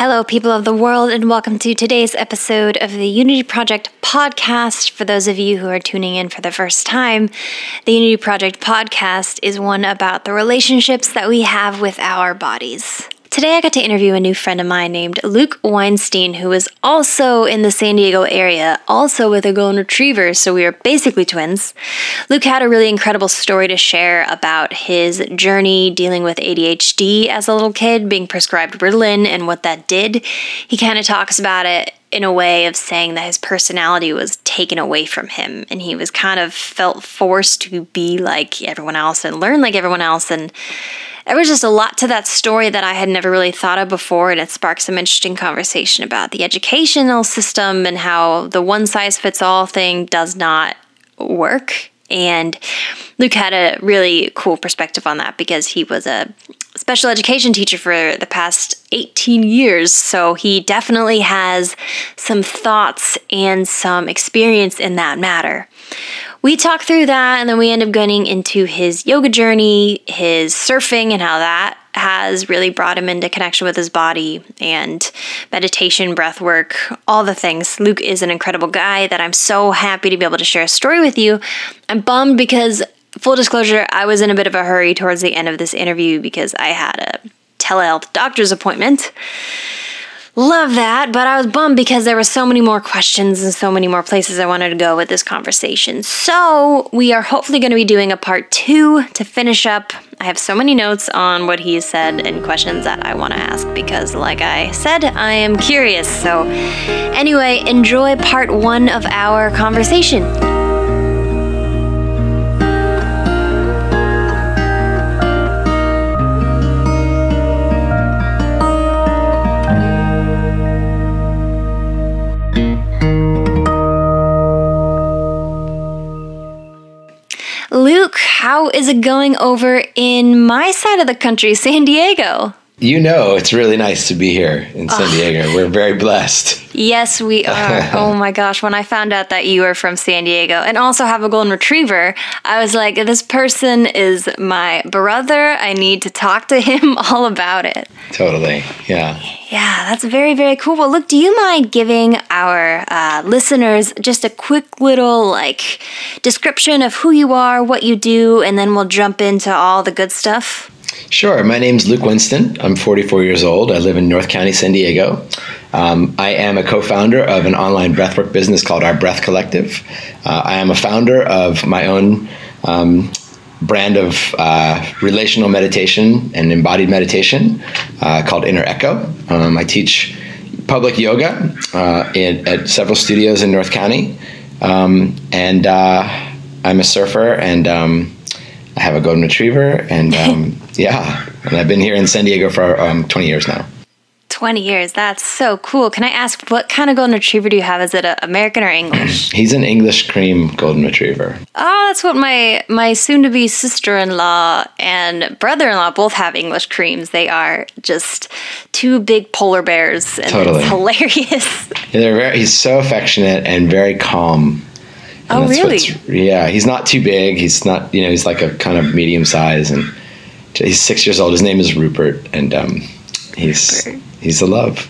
Hello, people of the world, and welcome to today's episode of the Unity Project podcast. For those of you who are tuning in for the first time, the Unity Project podcast is one about the relationships that we have with our bodies. Today, I got to interview a new friend of mine named Luke Wientzen, who is also in the San Diego area, also with a golden retriever, so we are basically twins. Luke had a really incredible story to share about his journey dealing with ADHD as a little kid, being prescribed Ritalin, and what that did. He kind of talks about it in a way of saying that his personality was taken away from him and he was kind of felt forced to be like everyone else and learn like everyone else and there was just a lot to that story that I had never really thought of before, and it sparked some interesting conversation about the educational system and how the one size fits all thing does not work. And Luke had a really cool perspective on that because he was a special education teacher for the past 18 years. So he definitely has some thoughts and some experience in that matter we talk through that and then we end up getting into his yoga journey, his surfing, and how that has really brought him into connection with his body and meditation, breath work, all the things. Luke is an incredible guy that I'm so happy to be able to share a story with you. I'm bummed because, full disclosure, I was in a bit of a hurry towards the end of this interview because I had a telehealth doctor's appointment. Love that, but I was bummed because there were so many more questions and so many more places I wanted to go with this conversation. So, we are hopefully going to be doing a part two to finish up. I have so many notes on what he said and questions that I want to ask because, like I said, I am curious. So, anyway, enjoy part one of our conversation. Luke, how is it going over in my side of the country, San Diego? You know, it's really nice to be here in San Diego. We're very blessed. Yes, we are. oh my gosh. When I found out that you are from San Diego and also have a golden retriever, I was like, this person is my brother. I need to talk to him all about it. Totally. Yeah. Yeah, that's very, very cool. Well, look, do you mind giving our uh, listeners just a quick little like description of who you are, what you do, and then we'll jump into all the good stuff? Sure. My name's Luke Wientzen. I'm 44 years old. I live in North County, San Diego. Um, I am a co founder of an online breathwork business called Our Breath Collective. Uh, I am a founder of my own um, brand of uh, relational meditation and embodied meditation uh, called Inner Echo. Um, I teach public yoga uh, in, at several studios in North County. Um, and uh, I'm a surfer and um, I have a golden retriever, and um, yeah, and I've been here in San Diego for um, 20 years now. 20 years. That's so cool. Can I ask what kind of golden retriever do you have? Is it American or English? He's an English cream golden retriever. Oh, that's what my my soon to be sister-in-law and brother-in-law both have English creams. They are just two big polar bears and totally. it's hilarious. Yeah, they're very, he's so affectionate and very calm oh, really? Yeah, he's not too big. He's not, you know, he's like a kind of medium size, and he's six years old. His name is Rupert, and um, he's Rupert. he's a love.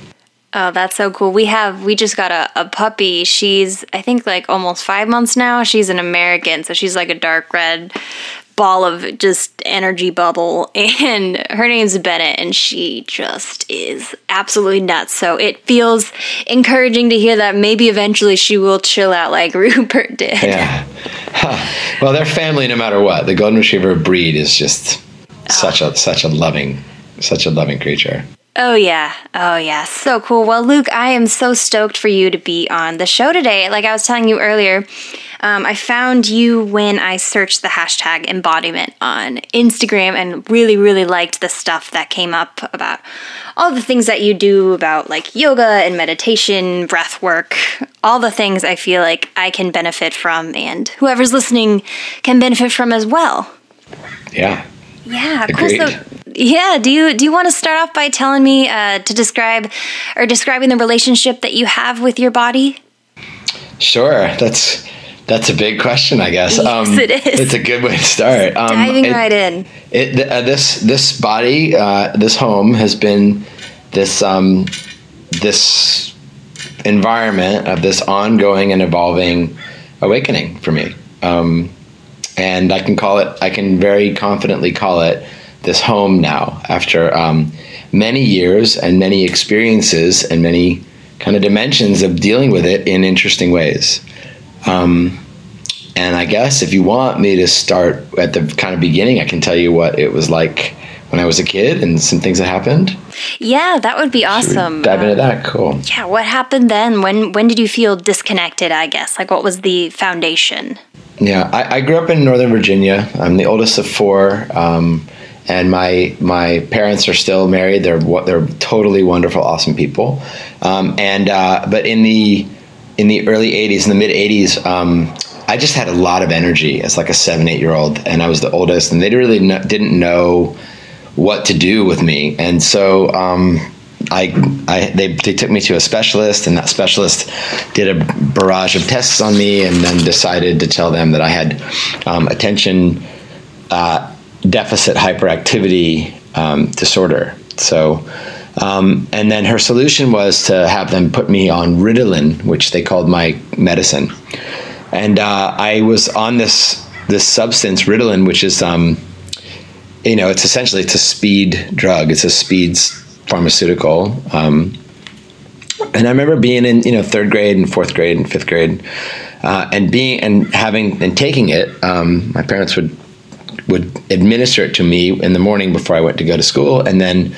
Oh, that's so cool. We have we just got a, a puppy. She's I think like almost five months now. She's an American, so she's like a dark red ball of just energy bubble and her name's Bennett and she just is absolutely nuts. So it feels encouraging to hear that maybe eventually she will chill out like Rupert did. Yeah. Huh. Well, they're family no matter what. The golden retriever breed is just oh. such a such a loving such a loving creature. Oh, yeah. Oh, yeah. So cool. Well, Luke, I am so stoked for you to be on the show today. Like I was telling you earlier, um, I found you when I searched the hashtag embodiment on Instagram and really, really liked the stuff that came up about all the things that you do about like yoga and meditation, breath work, all the things I feel like I can benefit from and whoever's listening can benefit from as well. Yeah. Yeah, Agreed. cool. So, yeah, do you do you want to start off by telling me uh, to describe or describing the relationship that you have with your body? Sure, that's that's a big question, I guess. Yes, um, it is. It's a good way to start. Um, Diving it, right in. It, uh, this this body, uh, this home has been this um, this environment of this ongoing and evolving awakening for me. Um, and I can call it, I can very confidently call it this home now after um, many years and many experiences and many kind of dimensions of dealing with it in interesting ways. Um, and I guess if you want me to start at the kind of beginning, I can tell you what it was like when I was a kid and some things that happened. Yeah, that would be awesome. Dive into that. Cool. Yeah, what happened then? When when did you feel disconnected? I guess like what was the foundation? Yeah, I, I grew up in Northern Virginia. I'm the oldest of four. Um, and my my parents are still married. They're they're totally wonderful, awesome people. Um, and uh, but in the in the early '80s, in the mid '80s, um, I just had a lot of energy as like a seven, eight year old, and I was the oldest, and they really didn't know what to do with me, and so. Um, I, I they, they took me to a specialist, and that specialist did a barrage of tests on me, and then decided to tell them that I had um, attention uh, deficit hyperactivity um, disorder. So, um, and then her solution was to have them put me on Ritalin, which they called my medicine. And uh, I was on this this substance, Ritalin, which is, um, you know, it's essentially it's a speed drug. It's a speed pharmaceutical. Um, and I remember being in you know third grade and fourth grade and fifth grade, uh, and being and having and taking it. Um, my parents would would administer it to me in the morning before I went to go to school, and then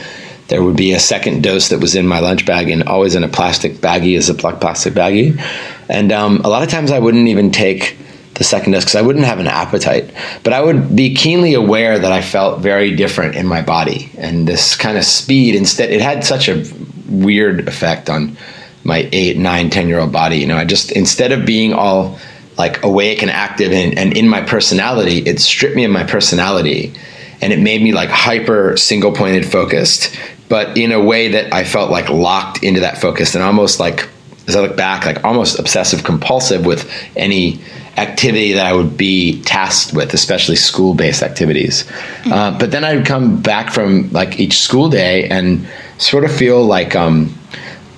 there would be a second dose that was in my lunch bag and always in a plastic baggie, as a Ziploc plastic baggie. And um, a lot of times I wouldn't even take the second dose because I wouldn't have an appetite, but I would be keenly aware that I felt very different in my body, and this kind of speed instead it had such a weird effect on my eight, nine, ten year old body. You know, I just instead of being all like awake and active and, and in my personality, it stripped me of my personality and it made me like hyper single pointed focused, but in a way that I felt like locked into that focus and almost like as I look back, like almost obsessive compulsive with any activity that I would be tasked with, especially school based activities. Mm-hmm. Uh, but then I'd come back from like each school day and sort of feel like um,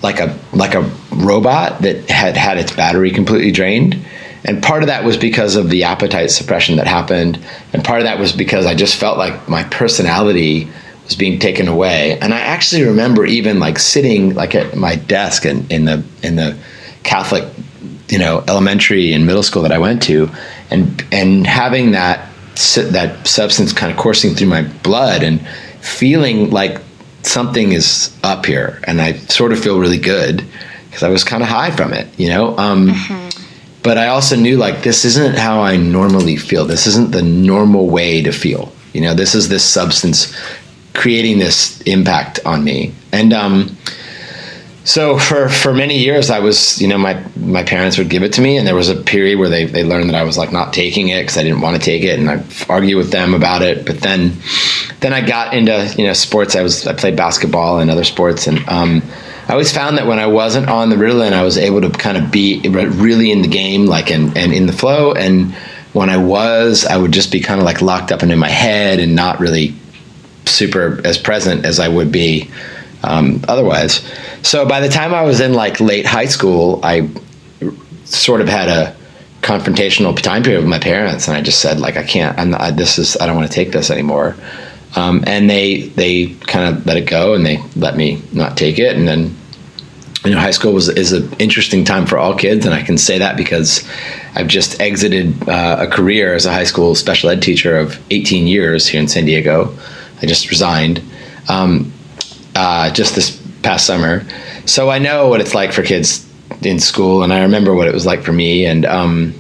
like a like a robot that had had its battery completely drained and part of that was because of the appetite suppression that happened. And part of that was because I just felt like my personality was being taken away. And I actually remember even like sitting like at my desk in, in the in the Catholic, you know, elementary and middle school that I went to, and and having that that substance kind of coursing through my blood and feeling like something is up here, and I sort of feel really good because I was kind of high from it, you know. Um, mm-hmm but I also knew like this isn't how I normally feel. This isn't the normal way to feel. You know, this is this substance creating this impact on me. And um, so for for many years, I was you know my my parents would give it to me, and there was a period where they they learned that I was like not taking it because I didn't want to take it, and I argue with them about it. But then then I got into you know sports. I was I played basketball and other sports, and um, I always found that when I wasn't on the Ritalin, I was able to kind of be really in the game, like and and in the flow. And when I was, I would just be kind of like locked up into my head and not really super as present as I would be um, otherwise. So by the time I was in like late high school, I sort of had a confrontational time period with my parents, and I just said like I can't. I'm not, this is I don't want to take this anymore. Um, and they they kind of let it go and they let me not take it and then you know high school was is an interesting time for all kids and I can say that because I've just exited uh, a career as a high school special ed teacher of 18 years here in San Diego. I just resigned um, uh, just this past summer. So I know what it's like for kids in school and I remember what it was like for me and um,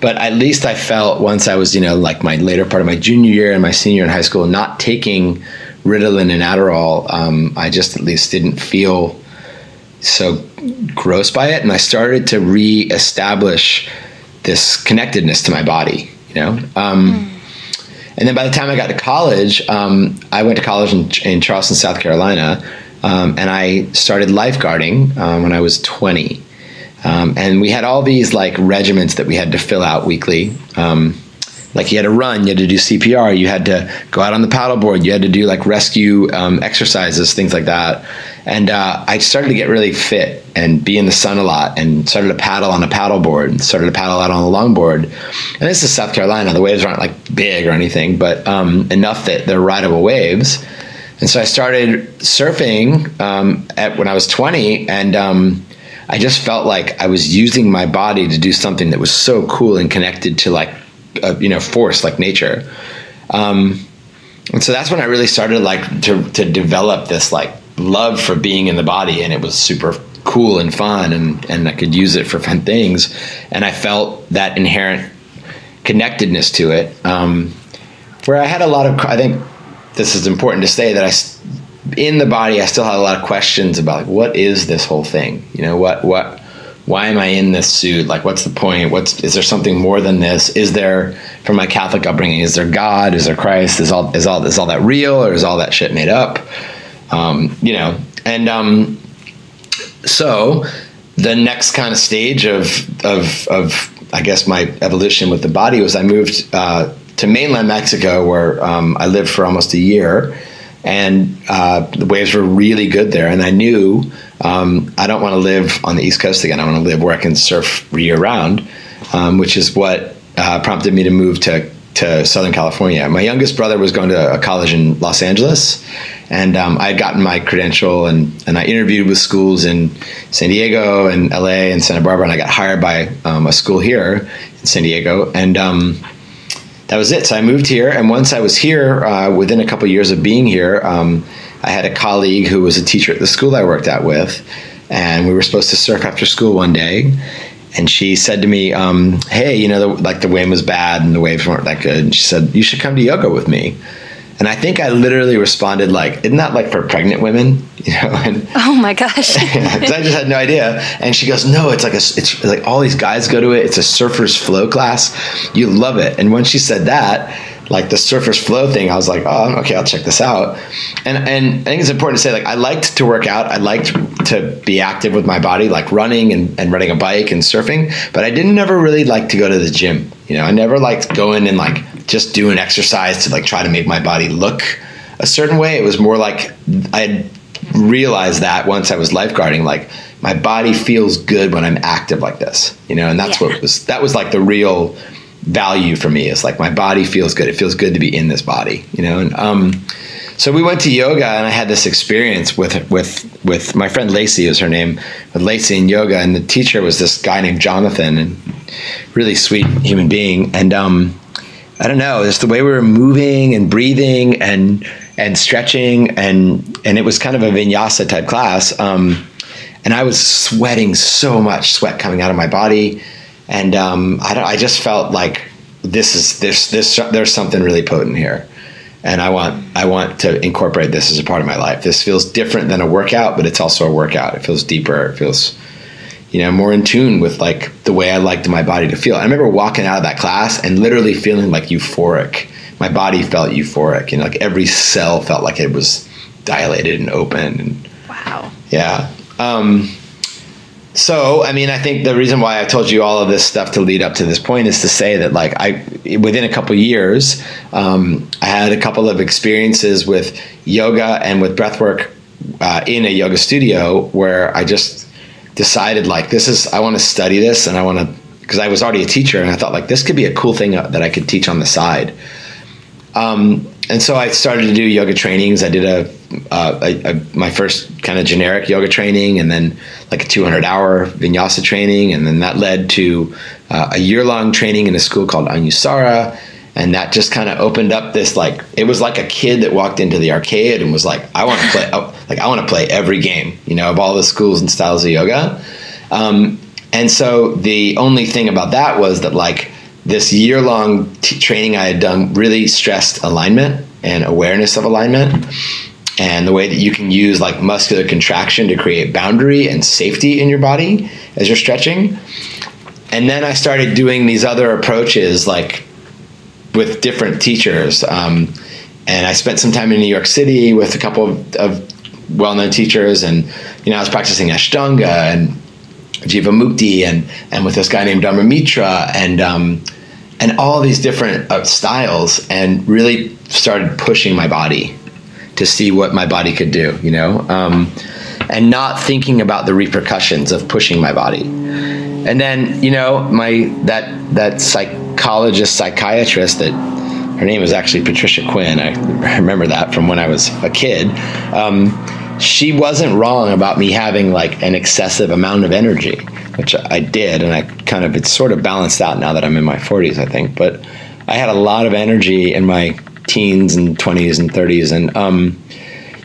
but at least I felt once I was, you know, like my later part of my junior year and my senior in high school, not taking Ritalin and Adderall, um, I just at least didn't feel so gross by it. And I started to reestablish this connectedness to my body, you know? Um, mm. And then by the time I got to college, um, I went to college in, in Charleston, South Carolina, um, and I started lifeguarding um, when I was 20. Um, and we had all these like regiments that we had to fill out weekly. Um, like you had to run, you had to do CPR, you had to go out on the paddleboard, you had to do like rescue um, exercises, things like that. And uh, I started to get really fit and be in the sun a lot, and started to paddle on a paddleboard, and started to paddle out on a longboard. And this is South Carolina; the waves aren't like big or anything, but um, enough that they're rideable waves. And so I started surfing um, at when I was 20, and um, I just felt like I was using my body to do something that was so cool and connected to like a, you know force like nature. Um, and so that's when I really started like to to develop this like love for being in the body, and it was super cool and fun, and and I could use it for fun things, and I felt that inherent connectedness to it. Um, where I had a lot of, I think this is important to say that I in the body, I still had a lot of questions about like, what is this whole thing? You know, what what why am I in this suit? Like, what's the point? What's is there something more than this? Is there, from my Catholic upbringing, is there God? Is there Christ? Is all is all is all that real, or is all that shit made up? Um, you know, and um, so the next kind of stage of of of I guess my evolution with the body was I moved uh, to mainland Mexico, where um, I lived for almost a year and uh, the waves were really good there. And I knew um, I don't want to live on the East Coast again. I want to live where I can surf year round, um, which is what uh, prompted me to move to to Southern California. My youngest brother was going to a college in Los Angeles, and um, I had gotten my credential and, and I interviewed with schools in San Diego and LA and Santa Barbara, and I got hired by um, a school here in San Diego. And um, that was it. So I moved here, and once I was here, uh, within a couple years of being here, um, I had a colleague who was a teacher at the school I worked at with, and we were supposed to surf after school one day. And she said to me, um, "Hey, you know, the, like the wind was bad and the waves weren't that good." And she said, "You should come to yoga with me." And I think I literally responded like, "Isn't that like for pregnant women?" You know? And, oh my gosh! Because I just had no idea. And she goes, "No, it's like a, it's like all these guys go to it. It's a surfers flow class. You love it." And when she said that, like the surface flow thing, I was like, "Oh, okay, I'll check this out." And and I think it's important to say like I liked to work out. I liked to be active with my body, like running and, and riding a bike and surfing. But I didn't ever really like to go to the gym. You know, I never liked going and like just doing exercise to like try to make my body look a certain way. It was more like I realized that once I was lifeguarding, like my body feels good when I'm active like this, you know, and that's yeah. what was that was like the real value for me. Is like my body feels good. It feels good to be in this body, you know, and um, so we went to yoga and I had this experience with with with my friend Lacey was her name with Lacey in yoga and the teacher was this guy named Jonathan and really sweet human being and um, I don't know, just the way we were moving and breathing and and stretching and and it was kind of a vinyasa type class. Um, and I was sweating so much sweat coming out of my body, and um, I, I just felt like this is this this there's something really potent here, and I want I want to incorporate this as a part of my life. This feels different than a workout, but it's also a workout. It feels deeper. It feels you know, more in tune with like the way I liked my body to feel. I remember walking out of that class and literally feeling like euphoric. My body felt euphoric, you know, like every cell felt like it was dilated and open. And wow. Yeah. Um, so, I mean, I think the reason why I told you all of this stuff to lead up to this point is to say that, like, I within a couple years, um, I had a couple of experiences with yoga and with breathwork uh, in a yoga studio where I just decided like this is I want to study this and I want to because I was already a teacher and I thought like this could be a cool thing that I could teach on the side. Um, and so I started to do yoga trainings. I did a, uh, a, a my first kind of generic yoga training, and then like a 200 hour vinyasa training, and then that led to uh, a year long training in a school called Anusara, and that just kind of opened up this like it was like a kid that walked into the arcade and was like i want to play like i want to play every game you know of all the schools and styles of yoga. Um, and so the only thing about that was that like this year long t- training i had done really stressed alignment and awareness of alignment and the way that you can use like muscular contraction to create boundary and safety in your body as you're stretching. And then i started doing these other approaches like with different teachers. Um, and I spent some time in New York City with a couple of, of well-known teachers, and you know I was practicing Ashtanga and Jivamukti, and and with this guy named Dharma Mitra, and um, and all these different uh, styles, and really started pushing my body to see what my body could do, you know, um, and not thinking about the repercussions of pushing my body. And then, you know, my that that psychologist, psychiatrist that her name was actually Patricia Quinn. I remember that from when I was a kid. Um, she wasn't wrong about me having like an excessive amount of energy, which I did, and I kind of it's sort of balanced out now that I'm in my 40s, I think. But I had a lot of energy in my teens and 20s and 30s, and um,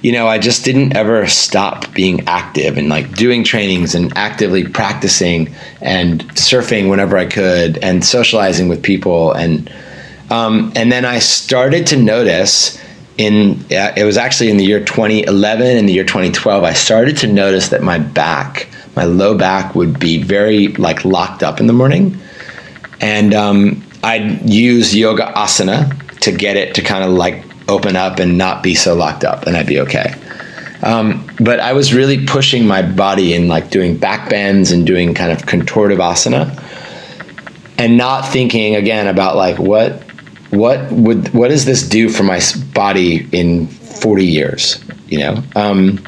you know, I just didn't ever stop being active and like doing trainings and actively practicing and surfing whenever I could and socializing with people. And um, and then I started to notice in uh, it was actually in the year 2011 and the year 2012 i started to notice that my back my low back would be very like locked up in the morning. And um, i'd use yoga asana to get it to kind of like open up and not be so locked up and i'd be okay. Um, but i was really pushing my body in like doing back bends and doing kind of contortive asana and not thinking again about like what what would what does this do for my body in 40 years you know? Um,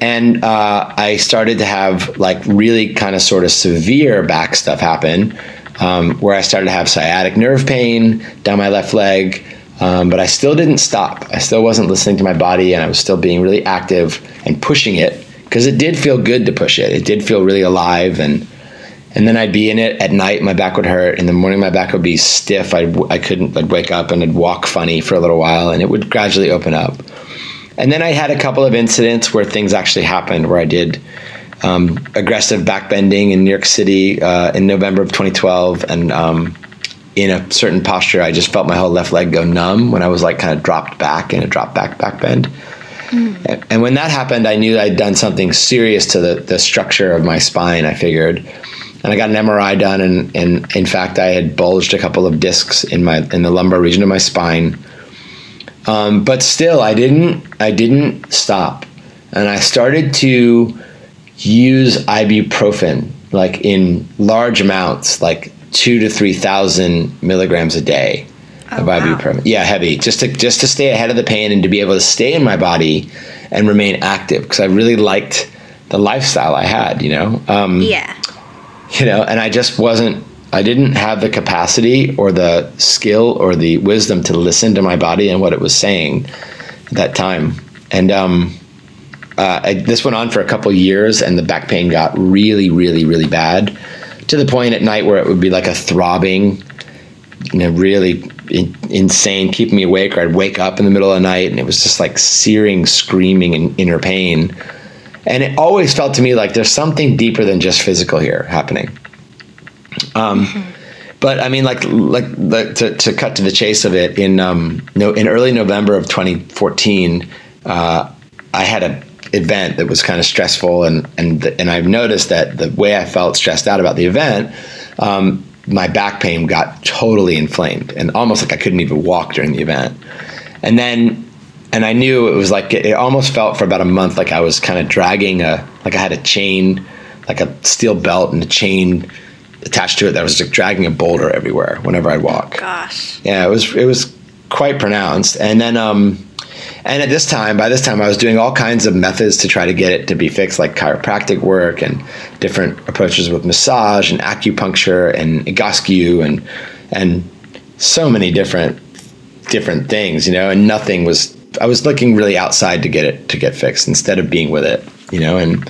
and uh, i started to have like really kind of sort of severe back stuff happen um, where i started to have sciatic nerve pain down my left leg um, but i still didn't stop i still wasn't listening to my body and i was still being really active and pushing it because it did feel good to push it it did feel really alive and and then I'd be in it at night. My back would hurt. In the morning, my back would be stiff. I I couldn't. I'd wake up and I'd walk funny for a little while, and it would gradually open up. And then I had a couple of incidents where things actually happened, where I did um, aggressive backbending in New York City uh, in November of 2012, and um, in a certain posture, I just felt my whole left leg go numb when I was like kind of dropped back in a drop back back bend. Mm. And when that happened, I knew I'd done something serious to the, the structure of my spine. I figured, and I got an MRI done, and, and in fact, I had bulged a couple of discs in my in the lumbar region of my spine. Um, but still, I didn't I didn't stop, and I started to use ibuprofen like in large amounts, like two to three thousand milligrams a day oh, of ibuprofen. Wow. Yeah, heavy, just to just to stay ahead of the pain and to be able to stay in my body and remain active because I really liked the lifestyle I had. You know. Um, yeah you know, and I just wasn't, I didn't have the capacity or the skill or the wisdom to listen to my body and what it was saying at that time. And um, uh, I, this went on for a couple years, and the back pain got really, really, really bad to the point at night where it would be like a throbbing, you know, really in, insane, keeping me awake, or I'd wake up in the middle of the night and it was just like searing, screaming, and inner pain and it always felt to me like there's something deeper than just physical here happening. Um, mm-hmm. But I mean, like, like, like to, to, cut to the chase of it, in um, no, in early November of 2014, uh, I had an event that was kind of stressful, and and and I've noticed that the way I felt stressed out about the event, um, my back pain got totally inflamed, and almost like I couldn't even walk during the event. And then and I knew it was like it almost felt for about a month like I was kind of dragging a like I had a chain, like a steel belt and a chain attached to it that was like dragging a boulder everywhere whenever I'd walk. Gosh. Yeah, it was it was quite pronounced. And then um and at this time, by this time I was doing all kinds of methods to try to get it to be fixed like chiropractic work and different approaches with massage and acupuncture and egoscue and and so many different different things, you know, and nothing was I was looking really outside to get it to get fixed instead of being with it, you know, and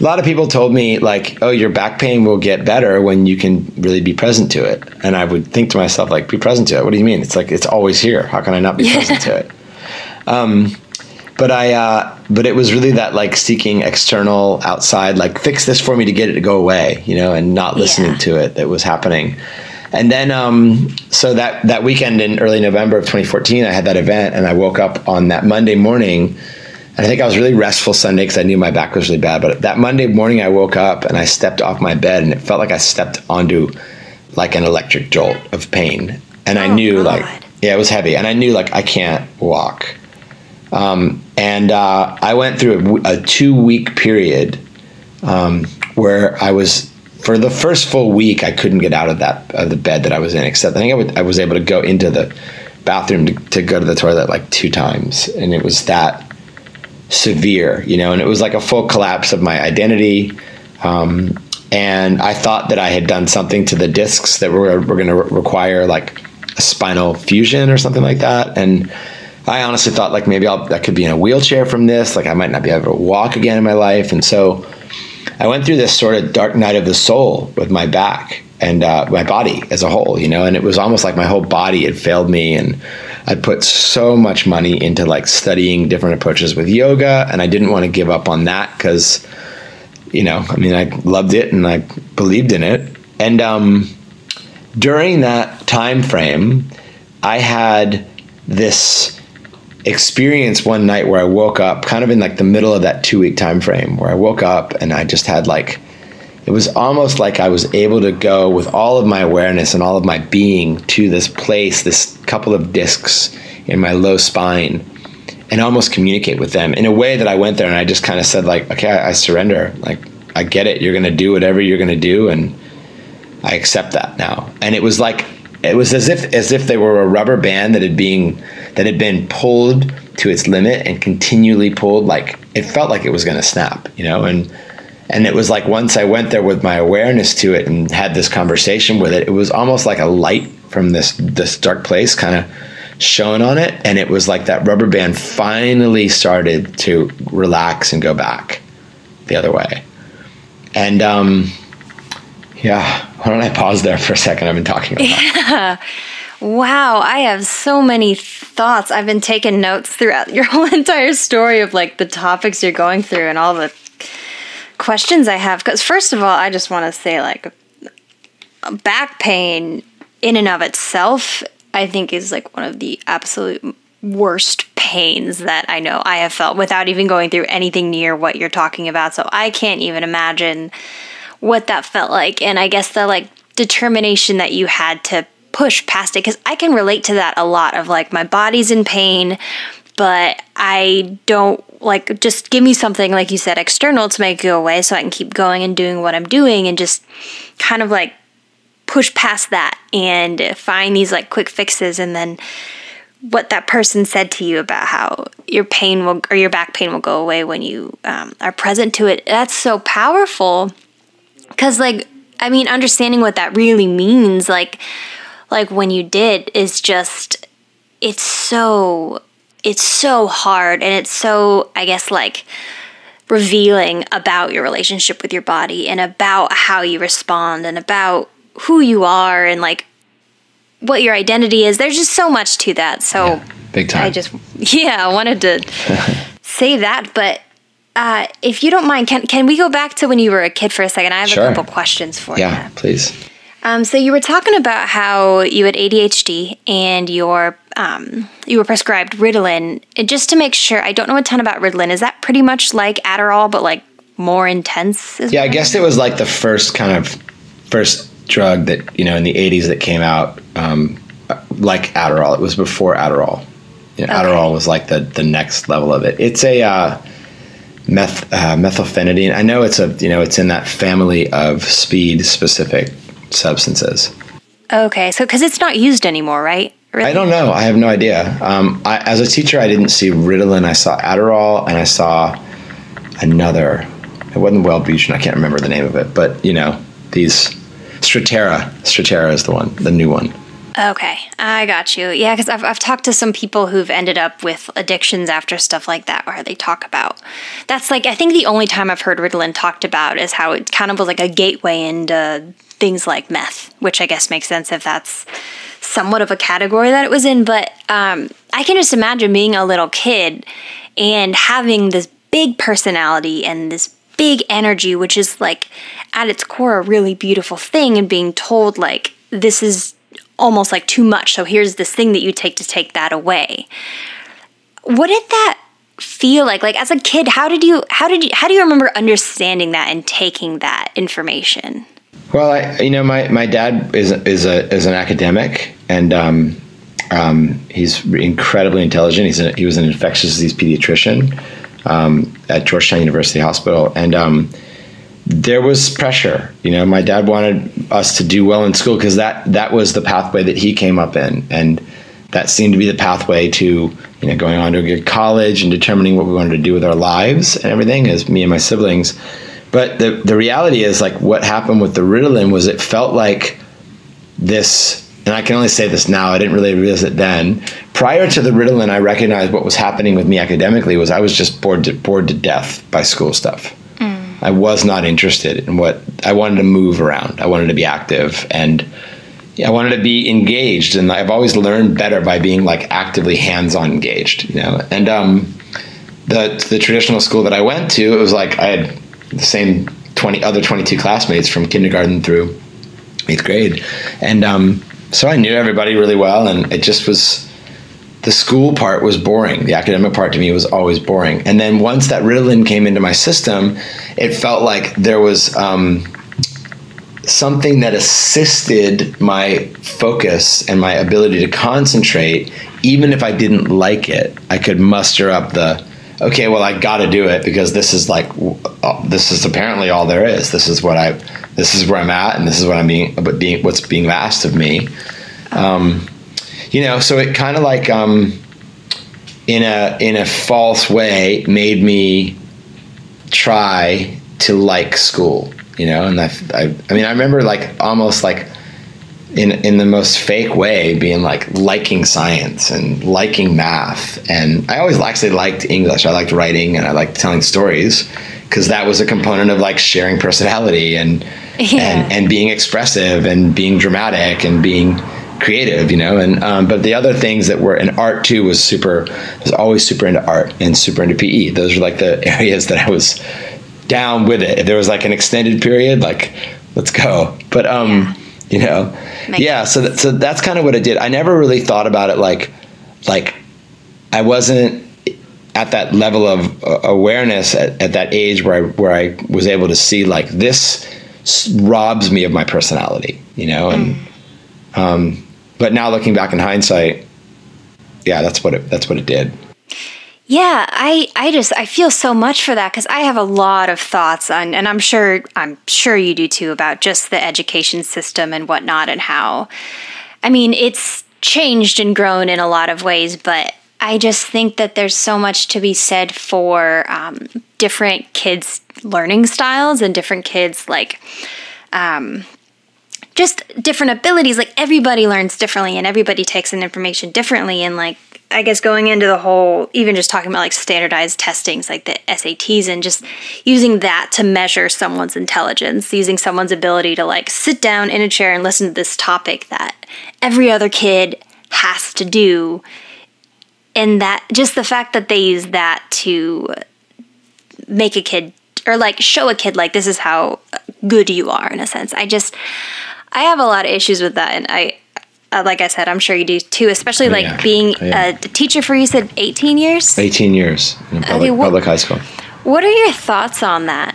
a lot of people told me like, "Oh, your back pain will get better when you can really be present to it." And I would think to myself like, "Be present to it? What do you mean? It's like it's always here. How can I not be yeah. present to it?" Um, but I, uh, but it was really that like seeking external, outside, like fix this for me to get it to go away, you know, and not listening yeah. to it that was happening. And then, um, so that that weekend in early November of 2014, I had that event, and I woke up on that Monday morning. And I think I was really restful Sunday because I knew my back was really bad. But that Monday morning, I woke up and I stepped off my bed, and it felt like I stepped onto like an electric jolt of pain. And I oh, knew, God. like, yeah, it was heavy, and I knew, like, I can't walk. Um, and uh, I went through a, a two week period um, where I was for the first full week, I couldn't get out of that of the bed that I was in. Except I think I, would, I was able to go into the bathroom to, to go to the toilet like two times, and it was that severe, you know. And it was like a full collapse of my identity. Um, and I thought that I had done something to the discs that were, were going to re- require like a spinal fusion or something like that. And I honestly thought like maybe I'll, I could be in a wheelchair from this. Like I might not be able to walk again in my life. And so I went through this sort of dark night of the soul with my back and uh, my body as a whole, you know, and it was almost like my whole body had failed me. And I put so much money into like studying different approaches with yoga. And I didn't want to give up on that because, you know, I mean, I loved it and I believed in it. And um, during that time frame, I had this experience one night where I woke up kind of in like the middle of that two week time frame where I woke up and I just had like it was almost like I was able to go with all of my awareness and all of my being to this place, this couple of discs in my low spine, and almost communicate with them in a way that I went there and I just kind of said like, okay, I, I surrender. Like I get it. You're gonna do whatever you're gonna do, and I accept that now. And it was like it was as if as if they were a rubber band that had being that had been pulled to its limit and continually pulled like it felt like it was going to snap you know? And and it was like once i went there with my awareness to it and had this conversation with it it was almost like a light from this this dark place kind of shone on it and it was like that rubber band finally started to relax and go back the other way. And um yeah why don't i pause there for a second? I've been talking about yeah Wow, I have so many thoughts. I've been taking notes throughout your whole entire story of like the topics you're going through and all the questions I have. Because, first of all, I just want to say, like, back pain in and of itself, I think, is like one of the absolute worst pains that I know I have felt without even going through anything near what you're talking about. So I can't even imagine what that felt like. And I guess the like determination that you had to push past it because I can relate to that a lot of like my body's in pain, but I don't like just give me something like you said external to make it go away so I can keep going and doing what I'm doing and just kind of like push past that and find these like quick fixes and then what that person said to you about how your pain will or your back pain will go away when you um, are present to it. That's so powerful because like i mean understanding what that really means like like when you did is just it's so it's so hard and it's so I guess like revealing about your relationship with your body and about how you respond and about who you are and like what your identity is. There's just so much to that. So yeah, big time. I just yeah, I wanted to say that, but uh, if you don't mind, can can we go back to when you were a kid for a second? I have sure. a couple questions for yeah, you. Yeah, please. Um, so you were talking about how you had ADHD and your um, you were prescribed Ritalin. And just to make sure, I don't know a ton about Ritalin. Is that pretty much like Adderall, but like more intense? Yeah, I guess it was like the first kind of first drug that you know in the '80s that came out, um, like Adderall. It was before Adderall. You know, okay. Adderall was like the the next level of it. It's a uh, meth uh, methylphenidate. I know it's a you know it's in that family of speed specific substances. Okay, so because it's not used anymore, right? Really? I don't know. I have no idea. Um, I, as a teacher, I didn't see Ritalin. I saw Adderall, and I saw another. It wasn't Wellbutrin. I can't remember the name of it, but you know these Strattera. Strattera is the one, the new one. Okay, I got you. Yeah, because I've, I've talked to some people who've ended up with addictions after stuff like that, where they talk about that's like, I think the only time I've heard Ritalin talked about is how it kind of was like a gateway into things like meth, which I guess makes sense if that's somewhat of a category that it was in. But um, I can just imagine being a little kid and having this big personality and this big energy, which is like at its core a really beautiful thing, and being told, like, this is almost like too much. So here's this thing that you take to take that away. What did that feel like? Like as a kid, how did you how did you how do you remember understanding that and taking that information? Well, I, you know, my, my dad is is a is an academic, and um, um, he's incredibly intelligent. He's a, he was an infectious disease pediatrician um, at Georgetown University Hospital, and um, there was pressure. You know, my dad wanted us to do well in school because that that was the pathway that he came up in, and that seemed to be the pathway to you know going on to a good college and determining what we wanted to do with our lives and everything as me and my siblings. But the the reality is like what happened with the Ritalin was it felt like this and I can only say this now. I didn't really realize it then. Prior to the Ritalin, I recognized what was happening with me academically was I was just bored to, bored to death by school stuff. I was not interested in what I wanted to move around. I wanted to be active and I wanted to be engaged. And I've always learned better by being like actively hands-on engaged. You know, and um, the the traditional school that I went to, it was like I had the same twenty other twenty two classmates from kindergarten through eighth grade, and um, so I knew everybody really well, and it just was the school part was boring. The academic part to me was always boring. And then once that Ritalin came into my system, it felt like there was um, something that assisted my focus and my ability to concentrate. Even if I didn't like it, I could muster up the okay. Well, I got to do it because this is like uh, this is apparently all there is. This is what I this is where I'm at, and this is what I'm being, but being what's being asked of me. Um, you know, so it kind of like um, in a in a false way made me try to like school. You know, and I, I, I mean, I remember like almost like in in the most fake way being like liking science and liking math and i always actually liked english i liked writing and i liked telling stories because that was a component of like sharing personality and yeah. and and being expressive and being dramatic and being creative, you know. And um, but the other things that were in art too was super. was always super into art and super into PE. Those were like the areas that I was down with it. If there was like an extended period, like let's go. But um, yeah. you know, Makes yeah. So th- so that's kind of what I did. I never really thought about it like like I wasn't at that level of uh, awareness at, at that age where I where I was able to see like this robs me of my personality, you know, and mm. um, but now looking back in hindsight, yeah, that's what it that's what it did. Yeah, I I just I feel so much for that cuz I have a lot of thoughts on and I'm sure I'm sure you do too about just the education system and whatnot and how I mean, it's changed and grown in a lot of ways, but I just think that there's so much to be said for um, different kids' learning styles and different kids like um, just different abilities. Like everybody learns differently and everybody takes in information differently. And like I guess going into the whole, even just talking about like standardized testings, like the SATs, and just using that to measure someone's intelligence, using someone's ability to like sit down in a chair and listen to this topic that every other kid has to do and that just the fact that they use that to make a kid or like show a kid like this is how good you are in a sense i just i have a lot of issues with that and i uh, like i said i'm sure you do too especially oh, like yeah. being oh, yeah. a teacher for you said 18 years 18 years in public, okay, what, public high school what are your thoughts on that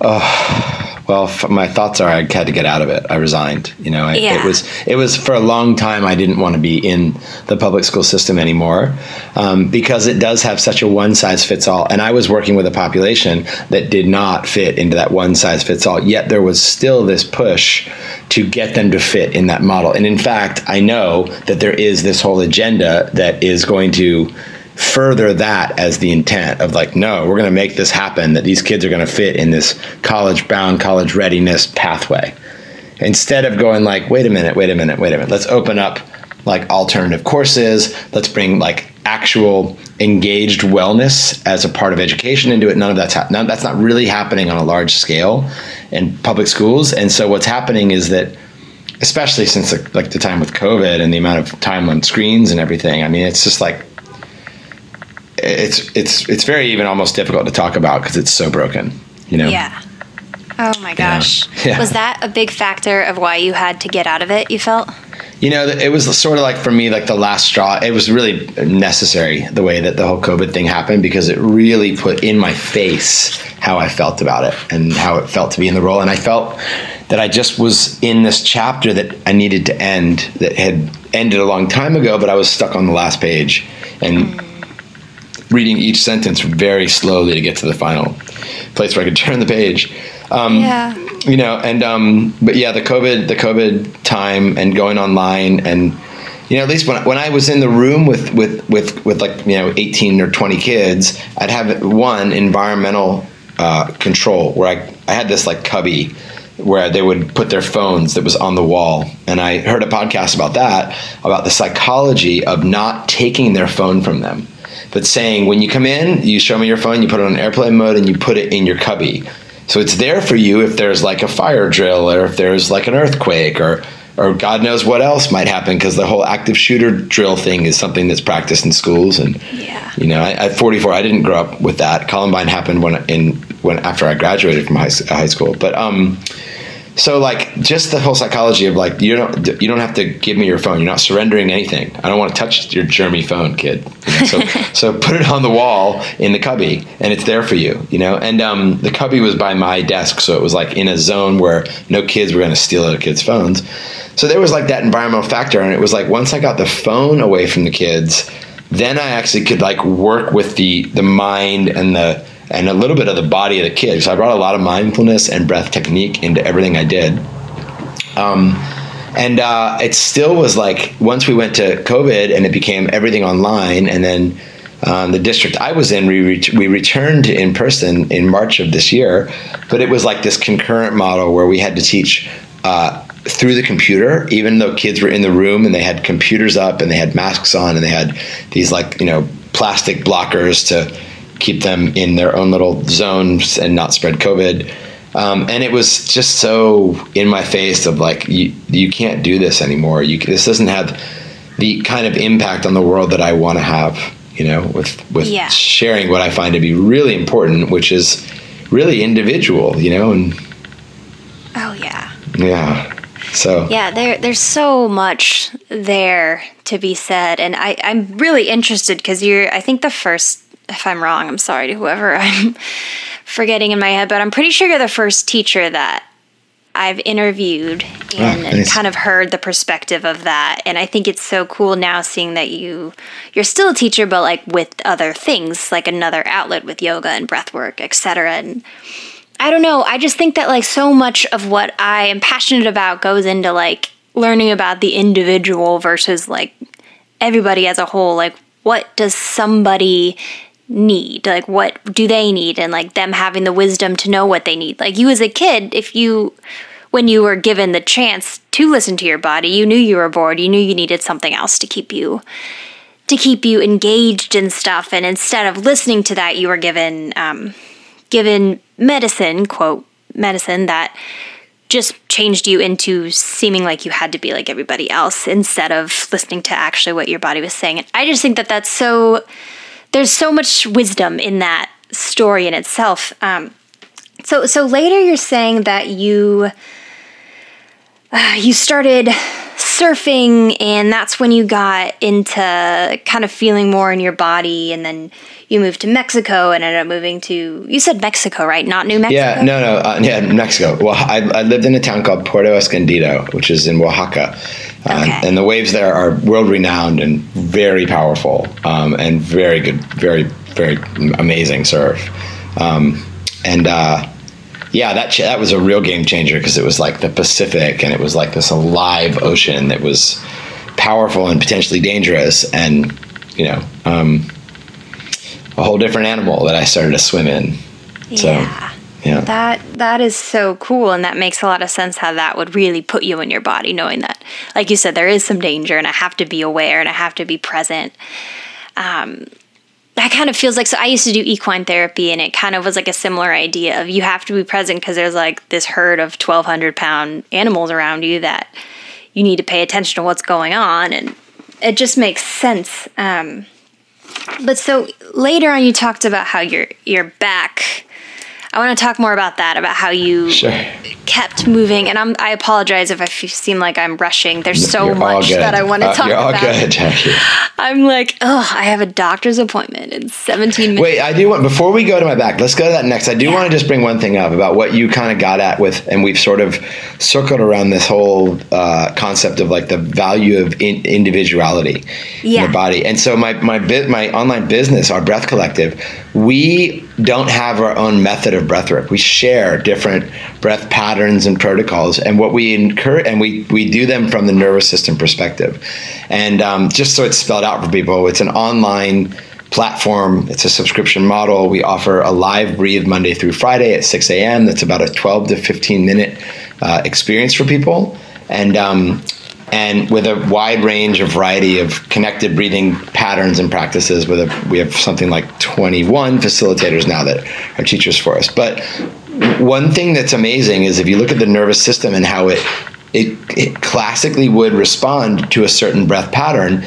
oh well, my thoughts are I had to get out of it. I resigned. You know, I, yeah. it was it was for a long time. I didn't want to be in the public school system anymore um, because it does have such a one size fits all. And I was working with a population that did not fit into that one size fits all. Yet there was still this push to get them to fit in that model. And in fact, I know that there is this whole agenda that is going to further that as the intent of like, no, we're going to make this happen, that these kids are going to fit in this college bound, college readiness pathway. Instead of going like, wait a minute, wait a minute, wait a minute, let's open up like alternative courses, let's bring like actual engaged wellness as a part of education into it. None of that's ha- none, that's not really happening on a large scale in public schools. And so what's happening is that especially since the, like the time with COVID and the amount of time on screens and everything. I mean, it's just like it's it's it's very even almost difficult to talk about because it's so broken. You know. Yeah. Oh my gosh. Yeah. Yeah. Was that a big factor of why you had to get out of it? You felt. You know, it was sort of like for me, like the last straw. It was really necessary the way that the whole COVID thing happened because it really put in my face how I felt about it and how it felt to be in the role. And I felt that I just was in this chapter that I needed to end that had ended a long time ago, but I was stuck on the last page. And mm reading each sentence very slowly to get to the final place where I could turn the page. Um, Yeah. You know, and um, but yeah, the COVID, the COVID time, and going online, and you know, at least when when I was in the room with with with with like you know eighteen or twenty kids, I'd have one environmental uh, control where I I had this like cubby where they would put their phones that was on the wall. And I heard a podcast about that, about the psychology of not taking their phone from them, but saying, when you come in, you show me your phone, you put it on airplane mode, and you put it in your cubby. So it's there for you if there's like a fire drill or if there's like an earthquake or or God knows what else might happen because the whole active shooter drill thing is something that's practiced in schools and Yeah. you know I, at 44 I didn't grow up with that Columbine happened when in when after I graduated from high, high school but um so like just the whole psychology of like you don't you don't have to give me your phone. You're not surrendering anything. I don't want to touch your germy phone kid. You know, so so put it on the wall in the cubby and it's there for you you know? And um, the cubby was by my desk so it was like in a zone where no kids were going to steal other kids phones. So there was like that environmental factor and it was like once I got the phone away from the kids then I actually could like work with the the mind and the and a little bit of the body of the kid. So I brought a lot of mindfulness and breath technique into everything I did. Um, and uh, it still was like once we went to COVID and it became everything online, and then um, the district I was in, we we returned in person in March of this year, but it was like this concurrent model where we had to teach. Uh, through the computer, even though kids were in the room and they had computers up and they had masks on and they had these like you know plastic blockers to keep them in their own little zones and not spread COVID. Um, and it was just so in my face of like you you can't do this anymore. You this doesn't have the kind of impact on the world that I want to have. You know, with with Yeah. sharing what I find to be really important, which is really individual. You know, and Oh yeah. yeah. So Yeah, there there's so much there to be said, and I I'm really interested because you're I think the first if I'm wrong I'm sorry to whoever I'm forgetting in my head, but I'm pretty sure you're the first teacher that I've interviewed and Ah, nice. kind of heard the perspective of that, and I think it's so cool now seeing that you you're still a teacher, but like with other things like another outlet with yoga and breath work, etc. And I don't know. I just think that like so much of what I am passionate about goes into like learning about the individual versus like everybody as a whole. Like, what does somebody need? Like, what do they need? And like them having the wisdom to know what they need. Like, you as a kid, if you, when you were given the chance to listen to your body, you knew you were bored, you knew you needed something else to keep you to keep you engaged in stuff and instead of listening to that you were given um, given medicine, quote, medicine that just changed you into seeming like you had to be like everybody else instead of listening to actually what your body was saying. And I just think that that's so, there's so much wisdom in that story in itself. Um, so, so later you're saying that you, uh, you started surfing and that's when you got into kind of feeling more in your body and then you moved to Mexico and ended up moving to you said Mexico right not New Mexico Yeah, no, no, uh, yeah, Mexico. Well, I, I lived in a town called Puerto Escondido, which is in Oaxaca, uh, Okay. and the waves there are world renowned and very powerful, um, and very good, very, very amazing surf. Um, and uh, yeah, that ch- that was a real game changer because it was like the Pacific, and it was like this alive ocean that was powerful and potentially dangerous, and you know. Um, a whole different animal that I started to swim in. So, yeah yeah. that that is so cool and that makes a lot of sense how that would really put you in your body knowing that like you said there is some danger and I have to be aware and I have to be present. Um that kind of feels like so I used to do equine therapy and it kind of was like a similar idea of you have to be present because there's like this herd of 1200 pound animals around you that you need to pay attention to what's going on and it just makes sense. Um but so later on you talked about how your your back I want to talk more about that, about how you Sure. kept moving. And I'm, I apologize if I f- seem like I'm rushing. There's so You're much that I want to Uh, talk You're all about. good, I'm like, oh, I have a doctor's appointment in 17 minutes. Wait, I do want before we go to my back. Let's go to that next. I do want to just bring one thing up about what you kind of got at with, and we've sort of circled around this whole uh, concept of like the value of in, individuality Yeah. in the body. And so my my bit my online business, our Breath Collective, we don't have our own method of breath work. We share different breath patterns and protocols, and what we encourage, and we we do them from the nervous system perspective. And um, just so it's spelled out for people, it's an online platform. It's a subscription model. We offer a live breathe Monday through Friday at 6 a.m. That's about a 12 to 15 minute uh, experience for people, and um, and with a wide range of variety of connected breathing patterns and practices. With a, we have something like 21 facilitators now that are teachers for us. But one thing that's amazing is if you look at the nervous system and how it it, it classically would respond to a certain breath pattern.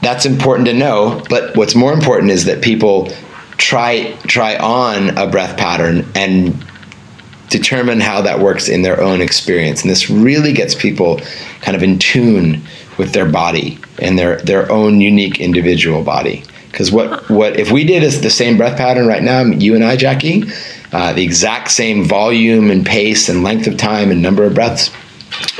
That's important to know. But what's more important is that people try try on a breath pattern and determine how that works in their own experience. And this really gets people kind of in tune with their body and their their own unique individual body. Because what what if we did is the same breath pattern right now, you and I, Jackie, uh, the exact same volume and pace and length of time and number of breaths,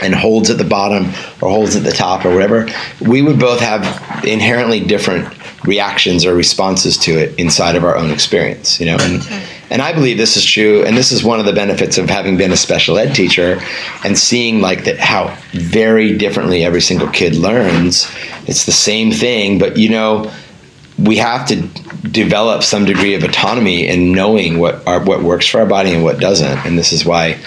and holds at the bottom or holds at the top or whatever, we would both have inherently different reactions or responses to it inside of our own experience, you know. And mm-hmm. and I believe this is true, and this is one of the benefits of having been a special ed teacher and seeing like that how very differently every single kid learns. It's the same thing, but you know, we have to develop some degree of autonomy in knowing what our, what works for our body and what doesn't. And this is why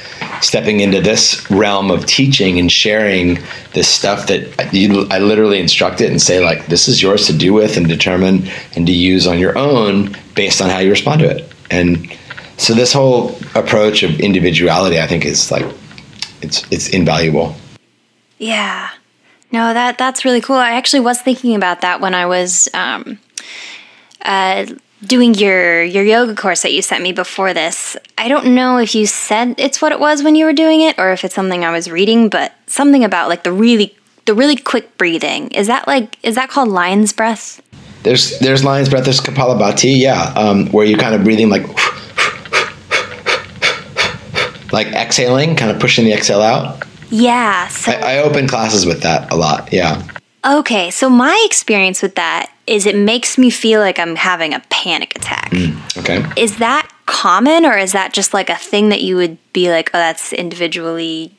stepping into this realm of teaching and sharing this stuff that you, I literally instruct it and say like, this is yours to do with and determine and to use on your own based on how you respond to it. And so this whole approach of individuality, I think is like, it's, it's invaluable. Yeah. No, that that's really cool. I actually was thinking about that when I was um, uh, doing your your yoga course that you sent me before this. I don't know if you said it's what it was when you were doing it, or if it's something I was reading, but something about like the really the really quick breathing. Is that like is that called lion's breath? There's there's lion's breath. There's Kapalabhati, yeah, um, where you're kind of breathing like like exhaling, kind of pushing the exhale out. Yeah. So I, I open classes with that a lot. Yeah. okay, so my experience with that is it makes me feel like I'm having a panic attack. Okay. is that common or is that just like a thing that you would be like oh that's individually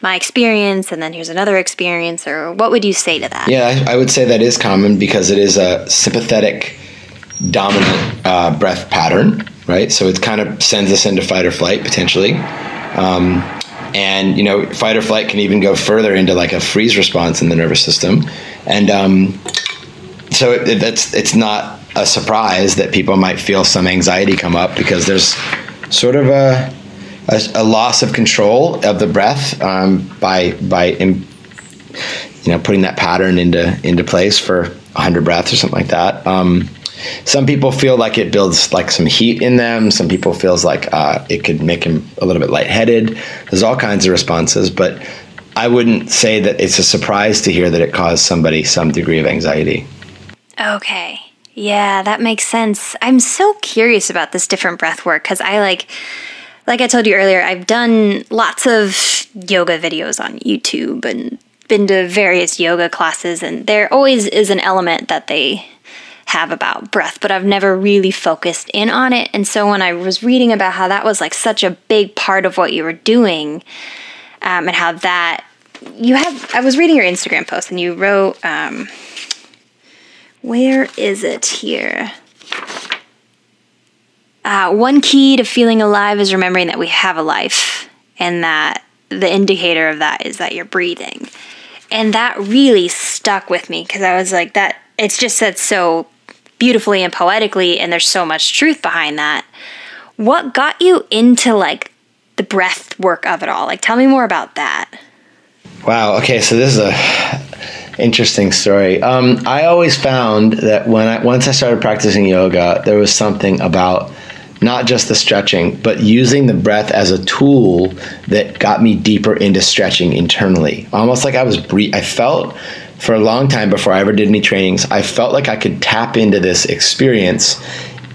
my experience and then here's another experience or what would you say to that Yeah, I, I would say that is common because it is a sympathetic dominant uh, breath pattern, right? So it kind of sends us into fight or flight potentially. Um, and you know, fight or flight can even go further into like a freeze response in the nervous system, and um, so it, it, that's it's not a surprise that people might feel some anxiety come up because there's sort of a a, a loss of control of the breath um, by by im- you know putting that pattern into into place for 100 breaths or something like that. Um, some people feel like it builds like some heat in them. Some people feels like uh, it could make them a little bit lightheaded. There's all kinds of responses, but I wouldn't say that it's a surprise to hear that it caused somebody some degree of anxiety. Okay yeah that makes sense i'm so curious about this different breath work because i like like i told you earlier i've done lots of yoga videos on youtube and been to various yoga classes and there always is an element that they have about breath, but I've never really focused in on it. And so when I was reading about how that was like such a big part of what you were doing, um, and how that you have, I was reading your Instagram post and you wrote, um, where is it here? Uh, one key to feeling alive is remembering that we have a life, and that the indicator of that is that you're breathing. And that really stuck with me because I was like, that it's just said so beautifully and poetically, and there's so much truth behind that. What got you into like the breath work of it all? Like, tell me more about that. Wow. Okay. So this is a interesting story. Um, I always found that when I once I started practicing yoga, there was something about not just the stretching, but using the breath as a tool that got me deeper into stretching internally. Almost like I was I felt for a long time before I ever did any trainings, I felt like I could tap into this experience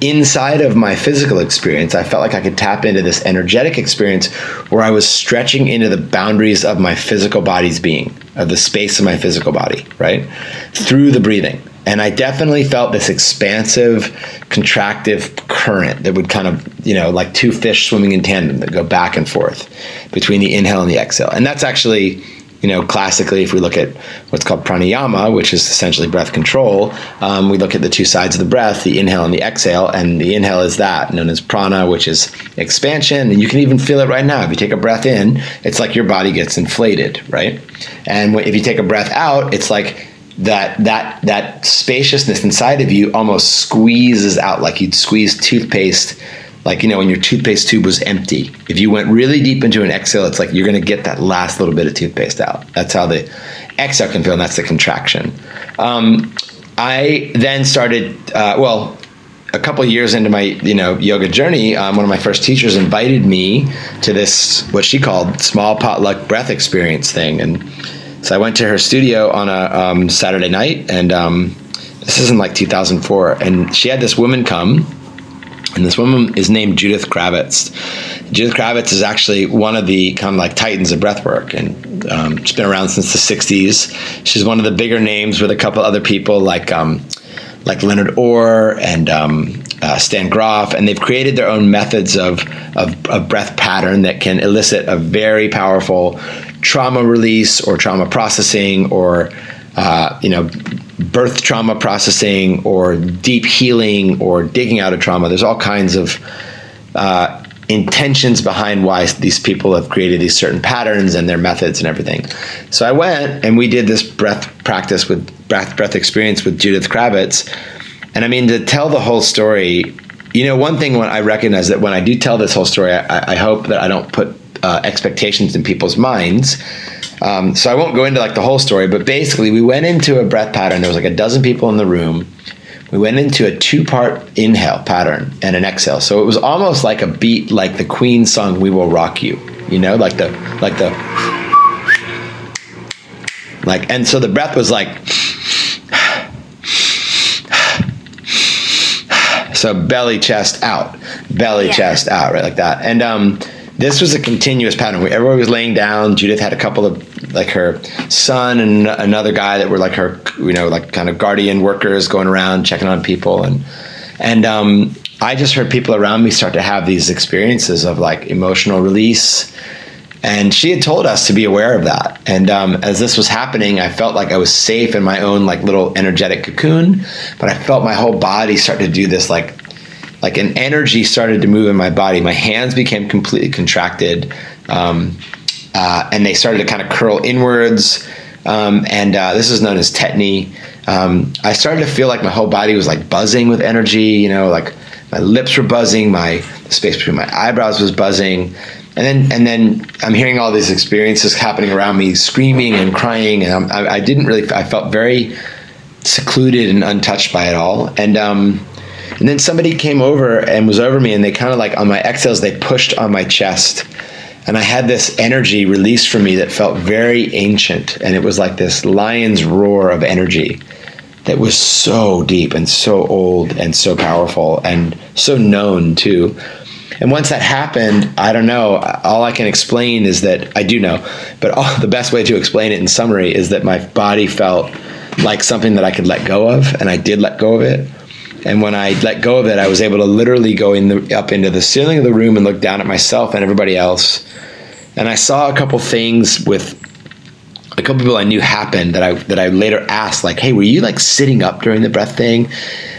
inside of my physical experience. I felt like I could tap into this energetic experience where I was stretching into the boundaries of my physical body's being, of the space of my physical body, right? Through the breathing. And I definitely felt this expansive, contractive current that would kind of, you know, like two fish swimming in tandem that go back and forth between the inhale and the exhale. And that's actually you know, classically, if we look at what's called pranayama, which is essentially breath control, um, we look at the two sides of the breath, the inhale and the exhale. And the inhale is that, known as prana, which is expansion. And you can even feel it right now. If you take a breath in, it's like your body gets inflated, right? And if you take a breath out, it's like that that that spaciousness inside of you almost squeezes out like you'd squeeze toothpaste like you know when your toothpaste tube was empty if you went really deep into an exhale it's like you're going to get that last little bit of toothpaste out. That's how the exhale can feel and that's the contraction. Um, i then started uh, well a couple years into my you know yoga journey um, one of my first teachers invited me to this what she called small potluck breath experience thing. And so i went to her studio on a um, saturday night and um, this is in like 2004 and she had this woman come and this woman is named Judith Kravitz. Judith Kravitz is actually one of the kind of like titans of breathwork, and um, she's been around since the '60s. She's one of the bigger names with a couple other people like um, like Leonard Orr and um, uh, Stan Grof, and they've created their own methods of, of, of breath pattern that can elicit a very powerful trauma release or trauma processing or uh, you know birth trauma processing or deep healing or digging out of trauma. There's all kinds of uh, intentions behind why these people have created these certain patterns and their methods and everything. So I went and we did this breath practice with breath breath experience with Judith Kravitz. And I mean to tell the whole story, you know, one thing when I recognize that when I do tell this whole story, I, I hope that I don't put uh, expectations in people's minds um, so I won't go into like the whole story, but basically we went into a breath pattern. There was like a dozen people in the room. We went into a two-part inhale pattern and an exhale. So it was almost like a beat, like the Queen song "We Will Rock You." You know, like the like the like, and so the breath was like. So belly, chest out, belly, yeah. chest out, right, like that. And um, this was a continuous pattern. Everyone was laying down. Judith had a couple of like her son and another guy that were like her, you know, like kind of guardian workers going around checking on people, and and um, I just heard people around me start to have these experiences of like emotional release. And she had told us to be aware of that. And um, as this was happening, I felt like I was safe in my own like little energetic cocoon, but I felt my whole body start to do this like like an energy started to move in my body. My hands became completely contracted, um, uh, and they started to kind of curl inwards. Um, and uh, this is known as tetany. Um, I started to feel like my whole body was like buzzing with energy. You know, like my lips were buzzing, my the space between my eyebrows was buzzing, and then and then I'm hearing all these experiences happening around me, screaming and crying, and I, I didn't really. I felt very secluded and untouched by it all, and um, and then somebody came over and was over me, and they kind of like on my exhales, they pushed on my chest. And I had this energy released from me that felt very ancient. And it was like this lion's roar of energy that was so deep and so old and so powerful and so known too. And once that happened, I don't know. All I can explain is that I do know, but all, the best way to explain it in summary is that my body felt like something that I could let go of, and I did let go of it. And when I let go of it, I was able to literally go in the, up into the ceiling of the room and look down at myself and everybody else. And I saw a couple things with a couple people I knew happened that I that I later asked, like, "Hey, were you like sitting up during the breath thing?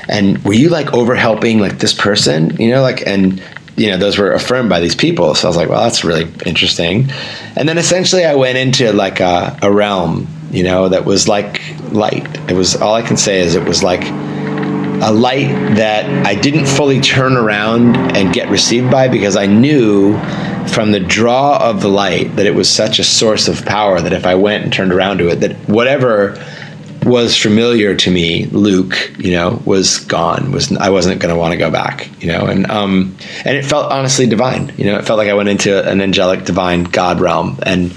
And were you like over helping like this person? You know, like and." You know, those were affirmed by these people. So I was like, well, that's really interesting. And then essentially I went into like a, a realm, you know, that was like light. It was all I can say is it was like a light that I didn't fully turn around and get received by because I knew from the draw of the light that it was such a source of power that if I went and turned around to it, that whatever was familiar to me, Luke, you know, was gone. Was I wasn't going to want to go back, you know, and um, and it felt honestly divine. You know, it felt like I went into an angelic, divine God realm and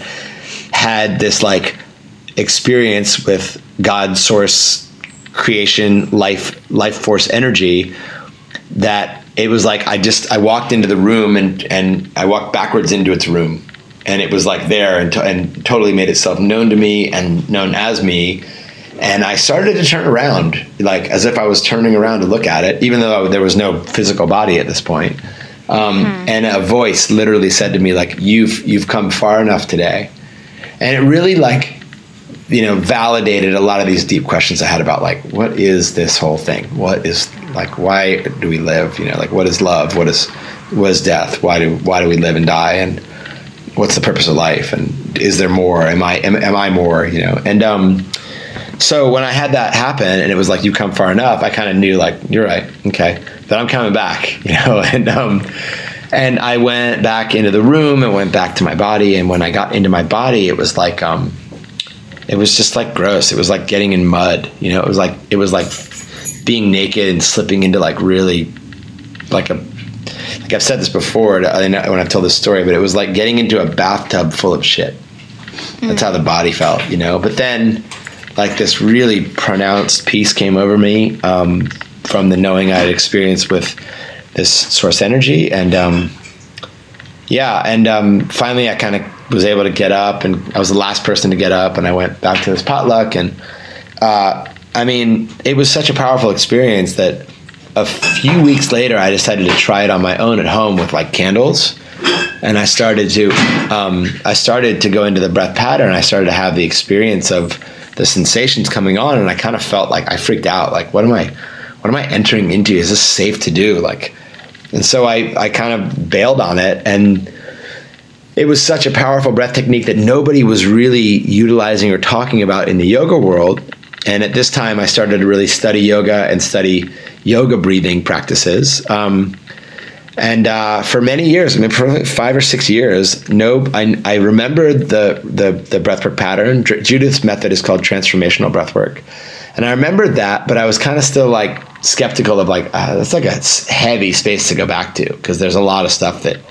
had this like experience with God, source, creation, life, life force, energy that it was like I just I walked into the room and and I walked backwards into its room, and it was like there and to, and totally made itself known to me and known as me and I started to turn around, like as if I was turning around to look at it, even though there was no physical body at this point. Um, mm-hmm. And a voice literally said to me, like, "You've you've come far enough today," and it really like, you know, validated a lot of these deep questions I had about like, what is this whole thing? What is like, why do we live? You know, like, what is love? What is what is death? Why do why do we live and die? And what's the purpose of life? And is there more? Am I am, am I more? You know, and um, so when I had that happen and it was like you come far enough, I kind of knew like you're right, okay, that I'm coming back, you know, and um, and I went back into the room and went back to my body, and when I got into my body, it was like um, it was just like gross. It was like getting in mud, you know. It was like it was like being naked and slipping into like really like a like I've said this before when I've told this story, but it was like getting into a bathtub full of shit. That's mm. how the body felt, you know. But then like this really pronounced peace came over me um, from the knowing I had experienced with this source energy, and um, yeah, and um, finally I kind of was able to get up, and I was the last person to get up, and I went back to this potluck, and uh, I mean, it was such a powerful experience that a few weeks later I decided to try it on my own at home with like candles. And I started to um, I started to go into the breath pattern. I started to have the experience of the sensations coming on and I kind of felt like I freaked out. Like what am I what am I entering into? Is this safe to do? Like and so I I kind of bailed on it and it was such a powerful breath technique that nobody was really utilizing or talking about in the yoga world. And at this time I started to really study yoga and study yoga breathing practices. Um, and uh, for many years, I mean, for five or six years, no, I, I remember the the the breathwork pattern. Judith's method is called transformational breathwork, and I remembered that, but I was kind of still like skeptical of like uh, that's like a heavy space to go back to because there's a lot of stuff that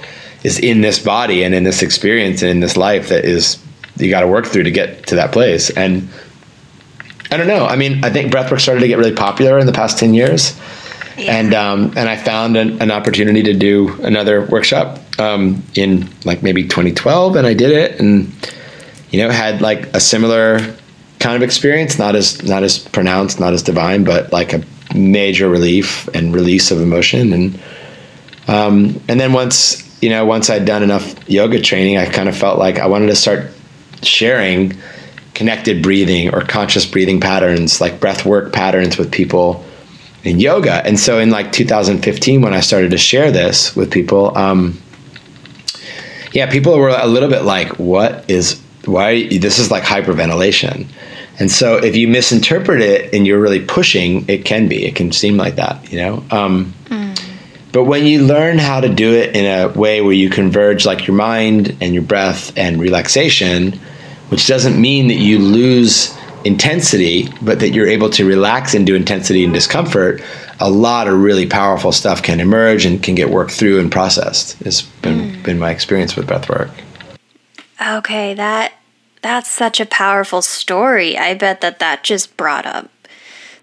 is in this body and in this experience and in this life that is you got to work through to get to that place. And I don't know. I mean, I think breathwork started to get really popular in the past ten years yeah. And um, and I found an, an, opportunity to do another workshop um, in like maybe 2012, and I did it, and you know had like a similar kind of experience, not as not as pronounced, not as divine, but like a major relief and release of emotion, and um, and then once you know once I'd done enough yoga training, I kind of felt like I wanted to start sharing connected breathing or conscious breathing patterns, like breath work patterns with people in yoga. And so in like 2015, when I started to share this with people, um, yeah, people were a little bit like, what is, why, this is like hyperventilation. And so if you misinterpret it and you're really pushing, it can be, it can seem like that, you know? Um. But when you learn how to do it in a way where you converge like your mind and your breath and relaxation, which doesn't mean that you lose intensity, but that you're able to relax into intensity and discomfort, a lot of really powerful stuff can emerge and can get worked through and processed. It's been mm. been my experience with breath work. Okay, that that's such a powerful story. I bet that that just brought up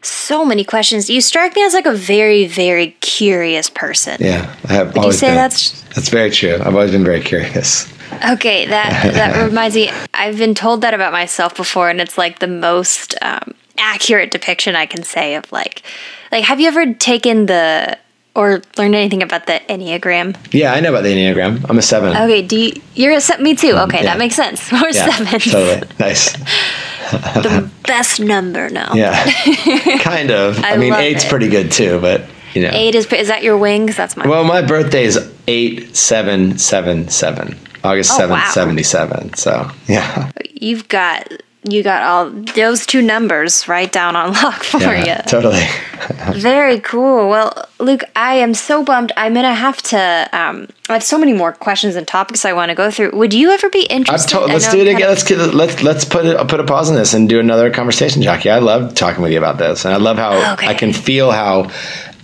so many questions. You strike me as like a very, very curious person. Yeah, I have. Would you say been. that's that's very true? I've always been very curious. Okay, that that reminds me. I've been told that about myself before, and it's like the most um, accurate depiction I can say of like, like. Have you ever taken the or learned anything about the enneagram? Yeah, I know about the enneagram. I'm a seven. Okay, do you, you're a seven? Me too. Mm, okay, yeah. that makes sense. We're yeah, sevens. Totally nice. the best number now. Yeah, kind of. I, I mean, eight's it. pretty good too, but you know, eight is is that your wing? Because that's my. Well, my birthday is eight seven seven seven. August 7th, wow. 77. So, yeah. You've got you got all those two numbers right down on lock for Yeah, you. totally. Very cool. Well, Luke, I am so bummed. I'm gonna have to. Um, I have so many more questions and topics I want to go through. Would you ever be interested? I let's do it again. Let's get, let's let's put it, put a pause on this and do another conversation, Jackie. I love talking with you about this, and I love how Okay. I can feel how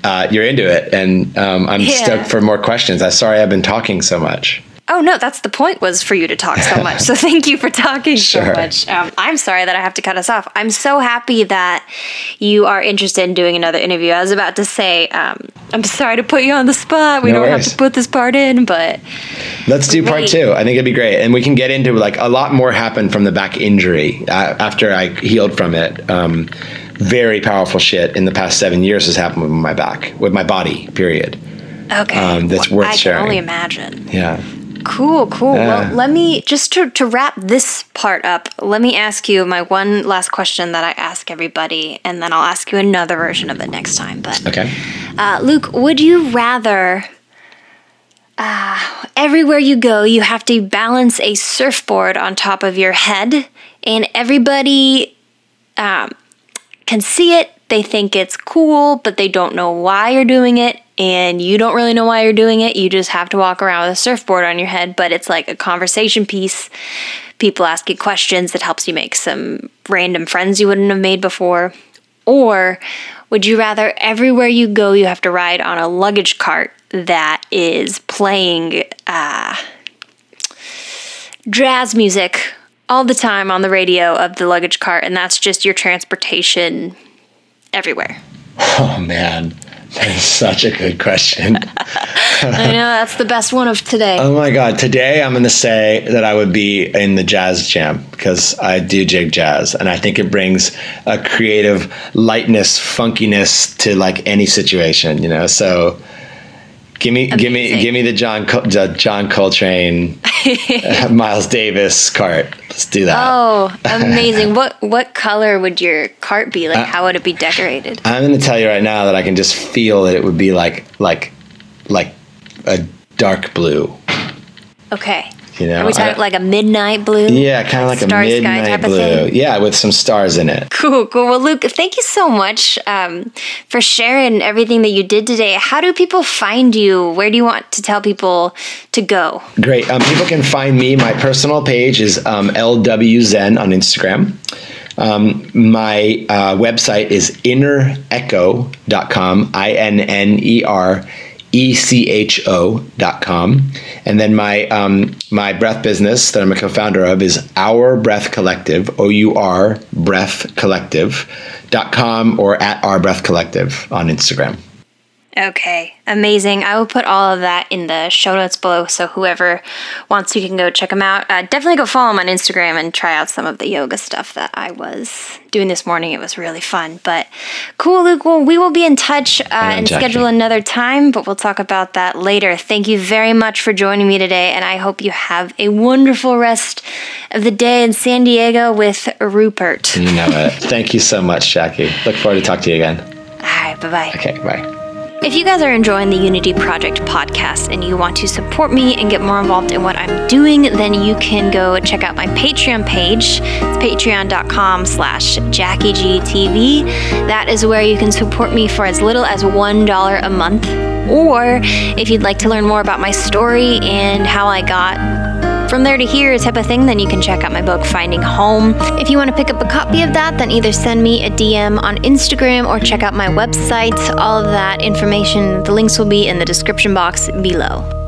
uh, you're into it, and um, I'm Yeah. stoked for more questions. I'm sorry I've been talking so much. Oh no, that's the point was for you to talk so much. So thank you for talking so much. Um, I'm sorry that I have to cut us off. I'm so happy that you are interested in doing another interview. I was about to say, um, I'm sorry to put you on the spot. We No don't have to put this part in, but Let's do part two. I think it'd be great, and we can get into like a lot more happened from the back injury uh, after I healed from it. Um, very powerful shit in the past seven years has happened with my back, with my body. Period. okay, Um, that's worth I sharing. I can only imagine. Yeah. Cool, cool. Yeah. Well, let me just to, to wrap this part up. Let me ask you my one last question that I ask everybody, and then I'll ask you another version of it next time. But Okay. Uh, Luke, would you rather uh, everywhere you go, you have to balance a surfboard on top of your head, and everybody um, can see it? They think it's cool, but they don't know why you're doing it, and you don't really know why you're doing it. You just have to walk around with a surfboard on your head, but it's like a conversation piece. People ask you questions that helps you make some random friends you wouldn't have made before. Or would you rather everywhere you go you have to ride on a luggage cart that is playing uh, jazz music all the time on the radio of the luggage cart, and that's just your transportation everywhere? Oh man, that is such a good question. I know that's the best one of today. Oh my god! Today I'm going to say that I would be in the jazz jam because I do jig jazz, and I think it brings a creative lightness, funkiness to like any situation. You know, so give me, give me, give me the John, the John Coltrane, uh, Miles Davis cart. Let's do that. Oh, amazing! what what color would your cart be? Uh, Like, how would it be decorated? I'm going to tell you right now that I can just feel that it would be like, like, like a dark blue. Okay. You know, Are we talking I- like a midnight blue? Yeah, kind of like a sky midnight type of blue. thing? Yeah, with some stars in it. Cool, cool. Well, Luke, thank you so much um, for sharing everything that you did today. How do people find you? Where do you want to tell people to go? Great. Um, people can find me. My personal page is um, LWZen on Instagram. Um, my uh, website is innerecho.com, I N N E R E C H O.com. And then my, um, my breath business that I'm a co founder of is Our Breath Collective, O U R Breath Collective.com or at Our Breath Collective on Instagram. Okay, amazing. I will put all of that in the show notes below, so whoever wants, you can go check them out. Uh, definitely go follow them on Instagram and try out some of the yoga stuff that I was doing this morning. It was really fun. But cool, Luke. Well, we will be in touch uh, and Jackie. schedule another time, but we'll talk about that later. Thank you very much for joining me today, and I hope you have a wonderful rest of the day in San Diego with Rupert. You know it. Thank you so much, Jackie. Look forward to talk to you again. All right, bye bye. Okay, bye. If you guys are enjoying the Unity Project podcast and you want to support me and get more involved in what I'm doing, then you can go check out my Patreon page. It's patreon.com slash JackieGTV. That is where you can support me for as little as $1 a month. Or if you'd like to learn more about my story and how I got from there to here type of thing, then you can check out my book, Finding Home. If you want to pick up a copy of that, then either send me a DM on Instagram or check out my website. All of that information, the links will be in the description box below.